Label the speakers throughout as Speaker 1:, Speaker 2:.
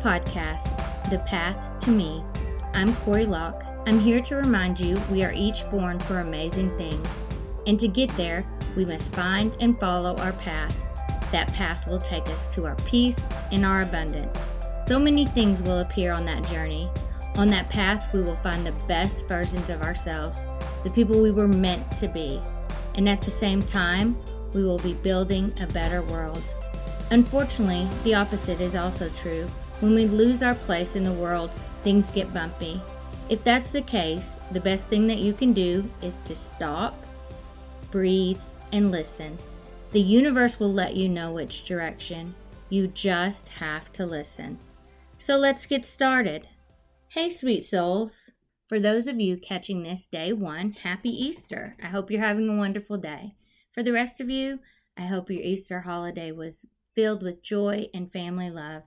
Speaker 1: Podcast, The Path to Me. I'm Corey Locke. I'm here to remind you we are each born for amazing things. And to get there, we must find and follow our path. That path will take us to our peace and our abundance. So many things will appear on that journey. On that path, we will find the best versions of ourselves, the people we were meant to be. And at the same time, we will be building a better world. Unfortunately, the opposite is also true. When we lose our place in the world, things get bumpy. If that's the case, the best thing that you can do is to stop, breathe, and listen. The universe will let you know which direction. You just have to listen. So let's get started. Hey, sweet souls. For those of you catching this day one, happy Easter. I hope you're having a wonderful day. For the rest of you, I hope your Easter holiday was filled with joy and family love.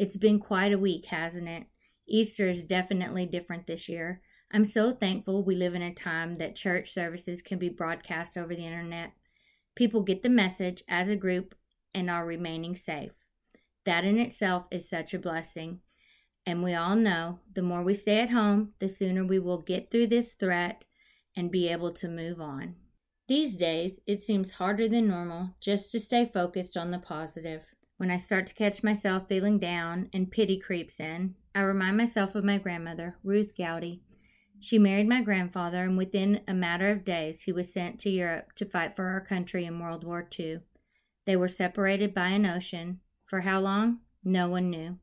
Speaker 1: It's been quite a week, hasn't it? Easter is definitely different this year. I'm so thankful we live in a time that church services can be broadcast over the internet. People get the message as a group and are remaining safe. That in itself is such a blessing. And we all know the more we stay at home, the sooner we will get through this threat and be able to move on. These days, it seems harder than normal just to stay focused on the positive. When I start to catch myself feeling down and pity creeps in, I remind myself of my grandmother, Ruth Gowdy. She married my grandfather, and within a matter of days, he was sent to Europe to fight for our country in World War II. They were separated by an ocean. For how long? No one knew.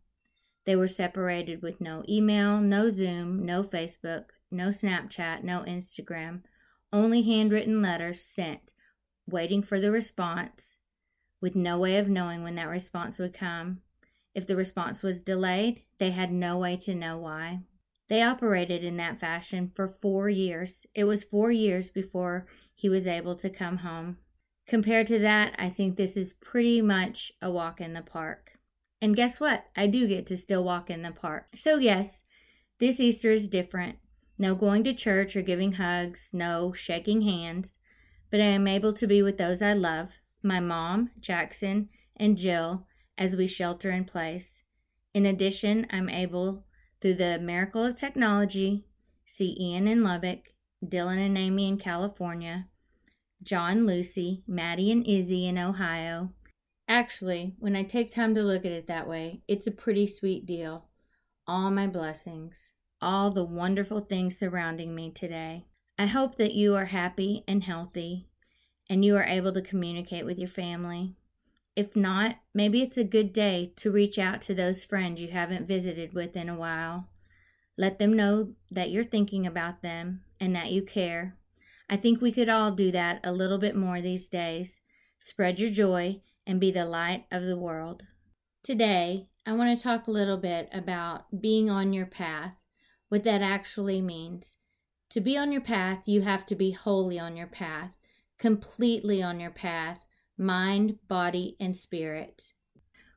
Speaker 1: They were separated with no email, no Zoom, no Facebook, no Snapchat, no Instagram only handwritten letters sent, waiting for the response, with no way of knowing when that response would come. If the response was delayed, they had no way to know why. They operated in that fashion for four years. It was four years before he was able to come home. Compared to that, I think this is pretty much a walk in the park. And guess what? I do get to still walk in the park. So, yes, this Easter is different. No going to church or giving hugs, no shaking hands, but I am able to be with those I love my mom, Jackson, and Jill as we shelter in place. In addition, I'm able, through the miracle of technology, see Ian in Lubbock, Dylan and Amy in California, John, Lucy, Maddie, and Izzy in Ohio. Actually, when I take time to look at it that way, it's a pretty sweet deal. All my blessings all the wonderful things surrounding me today. I hope that you are happy and healthy and you are able to communicate with your family. If not, maybe it's a good day to reach out to those friends you haven't visited with in a while. Let them know that you're thinking about them and that you care. I think we could all do that a little bit more these days. Spread your joy and be the light of the world. Today, I want to talk a little bit about being on your path what that actually means. To be on your path, you have to be wholly on your path, completely on your path, mind, body, and spirit.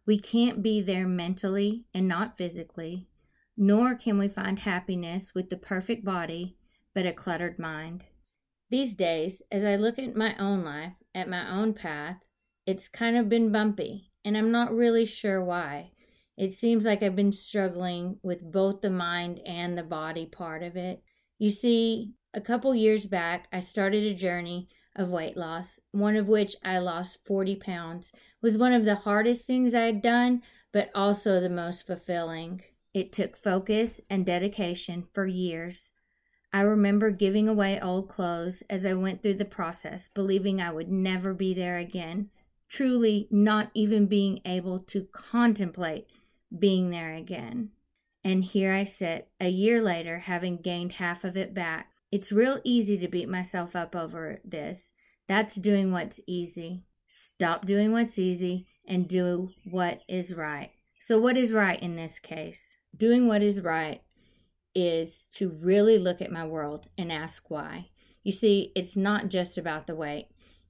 Speaker 1: We can't be there mentally and not physically, nor can we find happiness with the perfect body but a cluttered mind. These days, as I look at my own life, at my own path, it's kind of been bumpy, and I'm not really sure why. It seems like I've been struggling with both the mind and the body part of it. You see, a couple years back, I started a journey of weight loss, one of which I lost 40 pounds. Was one of the hardest things I had done, but also the most fulfilling. It took focus and dedication for years. I remember giving away old clothes as I went through the process, believing I would never be there again, truly not even being able to contemplate being there again. And here I sit, a year later, having gained half of it back. It's real easy to beat myself up over this. That's doing what's easy. Stop doing what's easy and do what is right. So, what is right in this case? Doing what is right is to really look at my world and ask why. You see, it's not just about the weight,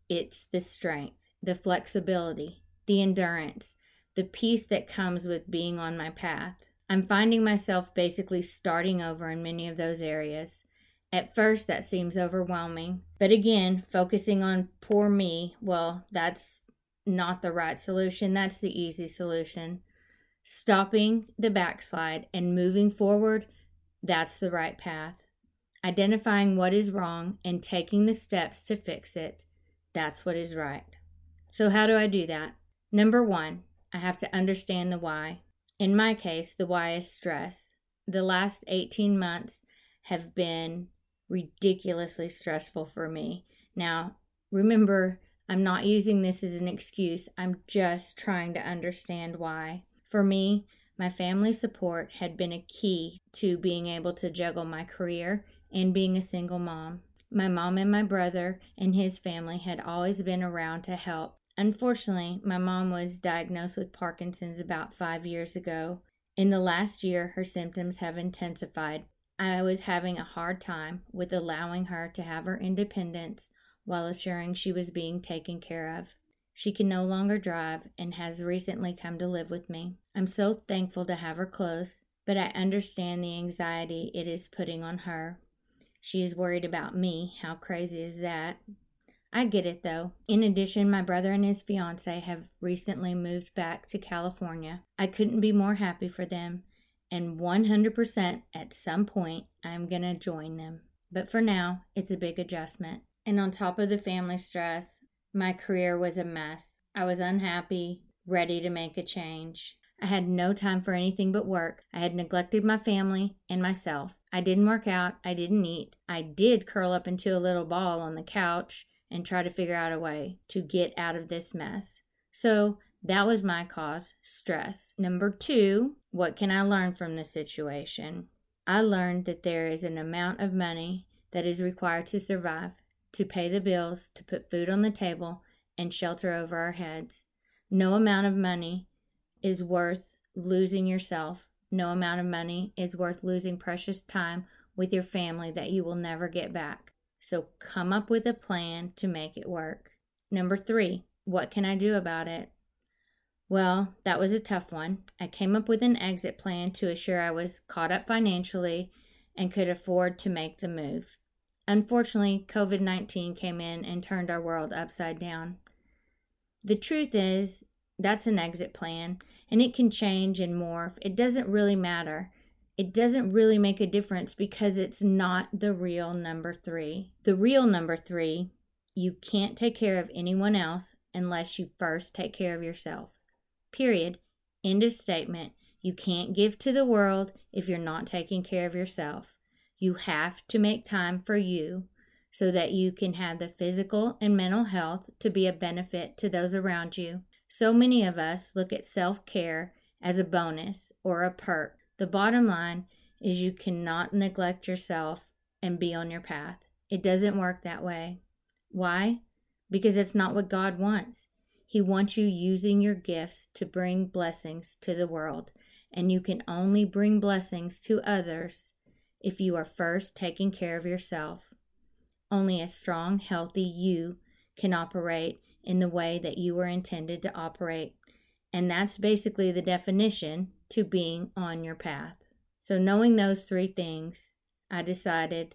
Speaker 1: it's the strength, the flexibility, the endurance, the peace that comes with being on my path. I'm finding myself basically starting over in many of those areas. At first, that seems overwhelming. But again, focusing on poor me, well, that's not the right solution. That's the easy solution. Stopping the backslide and moving forward, that's the right path. Identifying what is wrong and taking the steps to fix it, that's what is right. So, how do I do that? Number one, I have to understand the why. In my case, the why is stress. The last 18 months have been ridiculously stressful for me. Now, remember, I'm not using this as an excuse, I'm just trying to understand why. For me, my family support had been a key to being able to juggle my career and being a single mom. My mom and my brother and his family had always been around to help. Unfortunately, my mom was diagnosed with Parkinson's about five years ago. In the last year, her symptoms have intensified. I was having a hard time with allowing her to have her independence while assuring she was being taken care of. She can no longer drive and has recently come to live with me. I'm so thankful to have her close, but I understand the anxiety it is putting on her. She is worried about me. How crazy is that? I get it though. In addition, my brother and his fiance have recently moved back to California. I couldn't be more happy for them, and 100% at some point I'm going to join them. But for now, it's a big adjustment. And on top of the family stress, my career was a mess. I was unhappy, ready to make a change. I had no time for anything but work. I had neglected my family and myself. I didn't work out. I didn't eat. I did curl up into a little ball on the couch and try to figure out a way to get out of this mess. So that was my cause stress. Number two, what can I learn from the situation? I learned that there is an amount of money that is required to survive, to pay the bills, to put food on the table, and shelter over our heads. No amount of money is worth losing yourself. No amount of money is worth losing precious time with your family that you will never get back. So come up with a plan to make it work. Number three, what can I do about it? Well, that was a tough one. I came up with an exit plan to assure I was caught up financially and could afford to make the move. Unfortunately, COVID 19 came in and turned our world upside down. The truth is, that's an exit plan, and it can change and morph. It doesn't really matter it doesn't really make a difference because it's not the real number three. The real number three, you can't take care of anyone else unless you first take care of yourself. Period. End of statement. You can't give to the world if you're not taking care of yourself. You have to make time for you so that you can have the physical and mental health to be a benefit to those around you. So many of us look at self care as a bonus or a perk the bottom line is you cannot neglect yourself and be on your path. It doesn't work that way. Why? Because it's not what God wants. He wants you using your gifts to bring blessings to the world, and you can only bring blessings to others if you are first taking care of yourself. Only a strong, healthy you can operate in the way that you were intended to operate. And that's basically the definition to being on your path. So, knowing those three things, I decided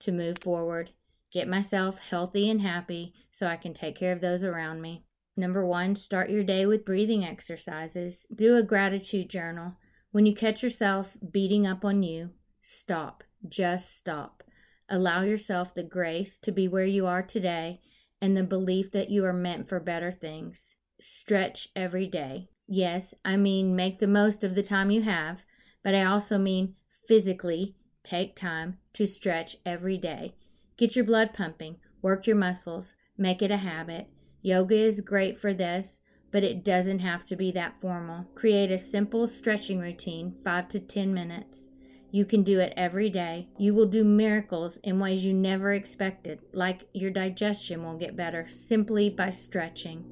Speaker 1: to move forward, get myself healthy and happy so I can take care of those around me. Number one, start your day with breathing exercises. Do a gratitude journal. When you catch yourself beating up on you, stop. Just stop. Allow yourself the grace to be where you are today and the belief that you are meant for better things. Stretch every day. Yes, I mean make the most of the time you have, but I also mean physically take time to stretch every day. Get your blood pumping, work your muscles, make it a habit. Yoga is great for this, but it doesn't have to be that formal. Create a simple stretching routine, 5 to 10 minutes. You can do it every day. You will do miracles in ways you never expected, like your digestion will get better simply by stretching.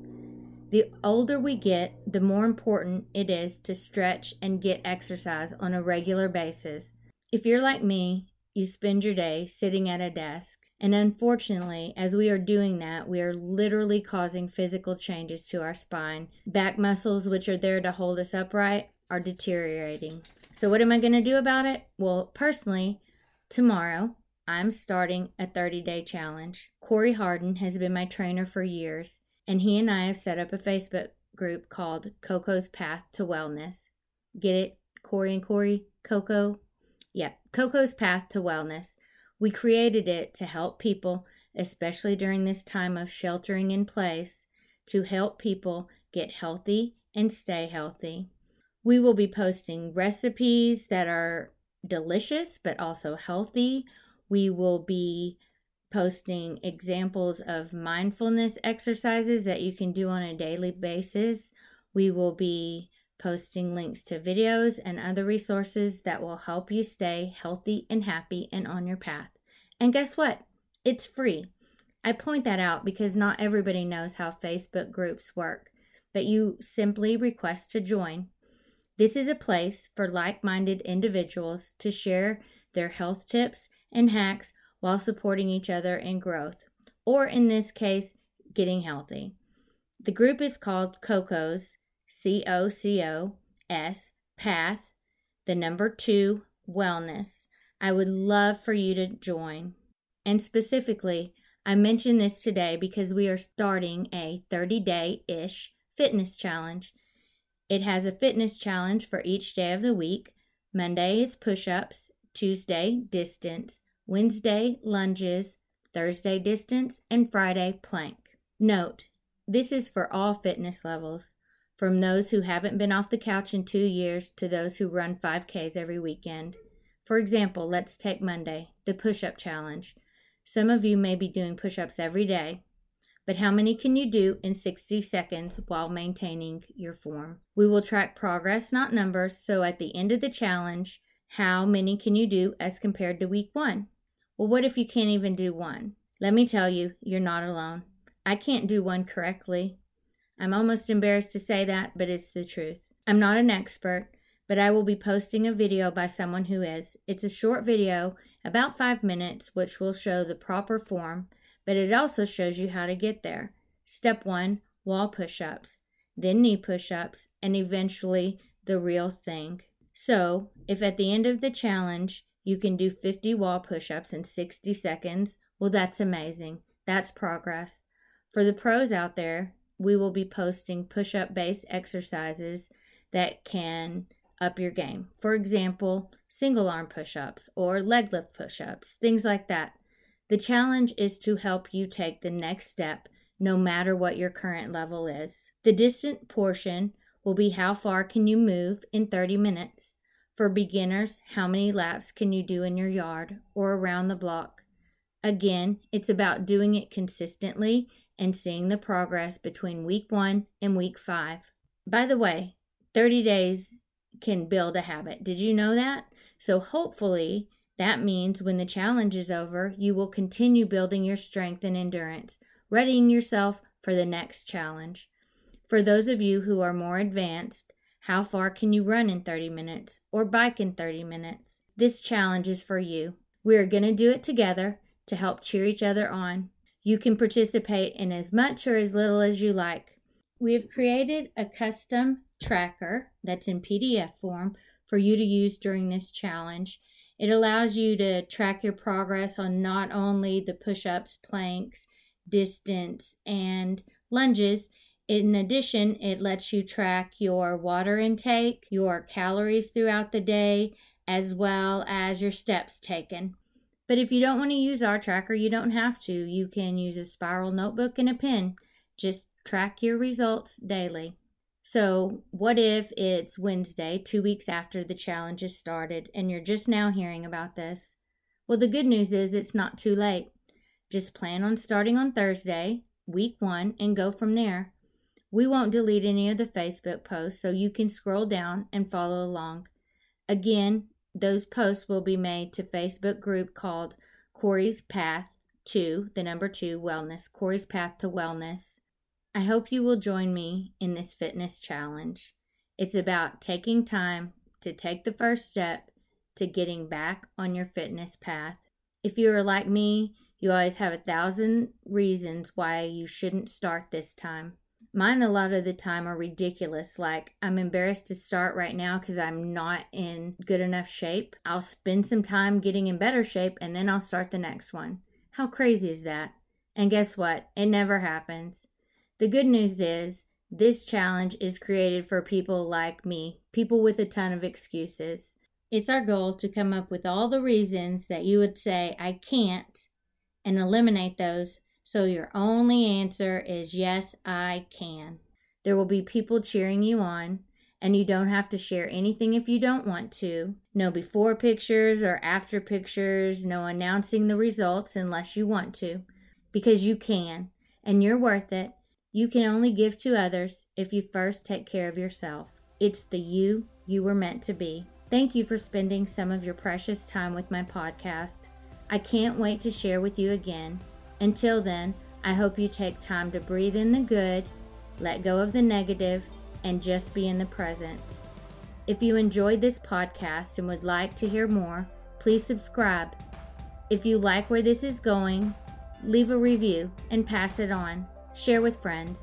Speaker 1: The older we get, the more important it is to stretch and get exercise on a regular basis. If you're like me, you spend your day sitting at a desk. And unfortunately, as we are doing that, we are literally causing physical changes to our spine. Back muscles, which are there to hold us upright, are deteriorating. So, what am I going to do about it? Well, personally, tomorrow I'm starting a 30 day challenge. Corey Harden has been my trainer for years and he and I have set up a Facebook group called Coco's Path to Wellness. Get it? Corey and Corey? Coco? Yeah, Coco's Path to Wellness. We created it to help people, especially during this time of sheltering in place, to help people get healthy and stay healthy. We will be posting recipes that are delicious but also healthy. We will be posting examples of mindfulness exercises that you can do on a daily basis. We will be posting links to videos and other resources that will help you stay healthy and happy and on your path. And guess what? It's free. I point that out because not everybody knows how Facebook groups work, but you simply request to join. This is a place for like minded individuals to share their health tips and hacks while supporting each other in growth, or in this case, getting healthy. The group is called COCOS, C O C O S, Path, the number two, Wellness. I would love for you to join. And specifically, I mention this today because we are starting a 30 day ish fitness challenge. It has a fitness challenge for each day of the week. Monday is push ups, Tuesday, distance, Wednesday, lunges, Thursday, distance, and Friday, plank. Note, this is for all fitness levels, from those who haven't been off the couch in two years to those who run 5Ks every weekend. For example, let's take Monday, the push up challenge. Some of you may be doing push ups every day, but how many can you do in 60 seconds while maintaining your form? We will track progress, not numbers, so at the end of the challenge, how many can you do as compared to week one? Well, what if you can't even do one? Let me tell you, you're not alone. I can't do one correctly. I'm almost embarrassed to say that, but it's the truth. I'm not an expert, but I will be posting a video by someone who is. It's a short video, about five minutes, which will show the proper form but it also shows you how to get there. Step one wall push ups, then knee push ups, and eventually the real thing. So, if at the end of the challenge you can do 50 wall push ups in 60 seconds, well, that's amazing. That's progress. For the pros out there, we will be posting push up based exercises that can up your game. For example, single arm push ups or leg lift push ups, things like that. The challenge is to help you take the next step no matter what your current level is. The distant portion will be how far can you move in 30 minutes. For beginners, how many laps can you do in your yard or around the block? Again, it's about doing it consistently and seeing the progress between week one and week five. By the way, 30 days can build a habit. Did you know that? So hopefully, that means when the challenge is over, you will continue building your strength and endurance, readying yourself for the next challenge. For those of you who are more advanced, how far can you run in 30 minutes or bike in 30 minutes? This challenge is for you. We are going to do it together to help cheer each other on. You can participate in as much or as little as you like. We have created a custom tracker that's in PDF form for you to use during this challenge it allows you to track your progress on not only the push ups, planks, distance, and lunges. In addition, it lets you track your water intake, your calories throughout the day, as well as your steps taken. But if you don't want to use our tracker, you don't have to. You can use a spiral notebook and a pen. Just track your results daily. So, what if it's Wednesday, two weeks after the challenge has started, and you're just now hearing about this? Well, the good news is it's not too late. Just plan on starting on Thursday, week one, and go from there. We won't delete any of the Facebook posts, so you can scroll down and follow along. Again, those posts will be made to Facebook group called Corey's Path to the number two wellness, Corey's Path to Wellness. I hope you will join me in this fitness challenge. It's about taking time to take the first step to getting back on your fitness path. If you are like me, you always have a thousand reasons why you shouldn't start this time. Mine, a lot of the time, are ridiculous. Like, I'm embarrassed to start right now because I'm not in good enough shape. I'll spend some time getting in better shape and then I'll start the next one. How crazy is that? And guess what? It never happens. The good news is This challenge is created for people like me, people with a ton of excuses. It's our goal to come up with all the reasons that you would say, I can't, and eliminate those so your only answer is, Yes, I can. There will be people cheering you on, and you don't have to share anything if you don't want to. No before pictures or after pictures, no announcing the results unless you want to, because you can, and you're worth it. You can only give to others if you first take care of yourself. It's the you you were meant to be. Thank you for spending some of your precious time with my podcast. I can't wait to share with you again. Until then, I hope you take time to breathe in the good, let go of the negative, and just be in the present. If you enjoyed this podcast and would like to hear more, please subscribe. If you like where this is going, leave a review and pass it on. Share with friends.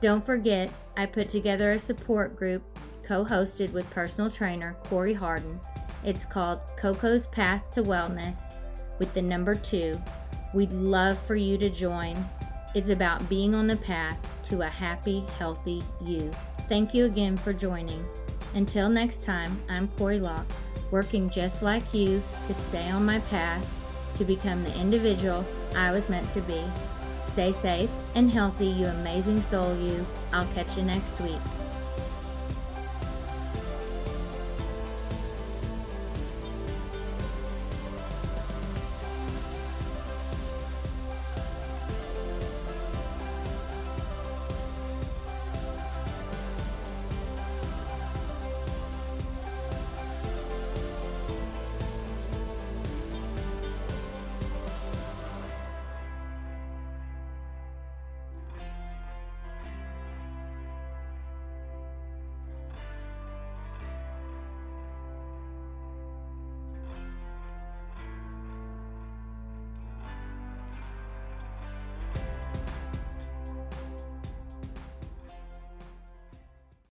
Speaker 1: Don't forget, I put together a support group co hosted with personal trainer Corey Harden. It's called Coco's Path to Wellness with the number two. We'd love for you to join. It's about being on the path to a happy, healthy you. Thank you again for joining. Until next time, I'm Corey Locke, working just like you to stay on my path to become the individual I was meant to be. Stay safe and healthy, you amazing soul, you. I'll catch you next week.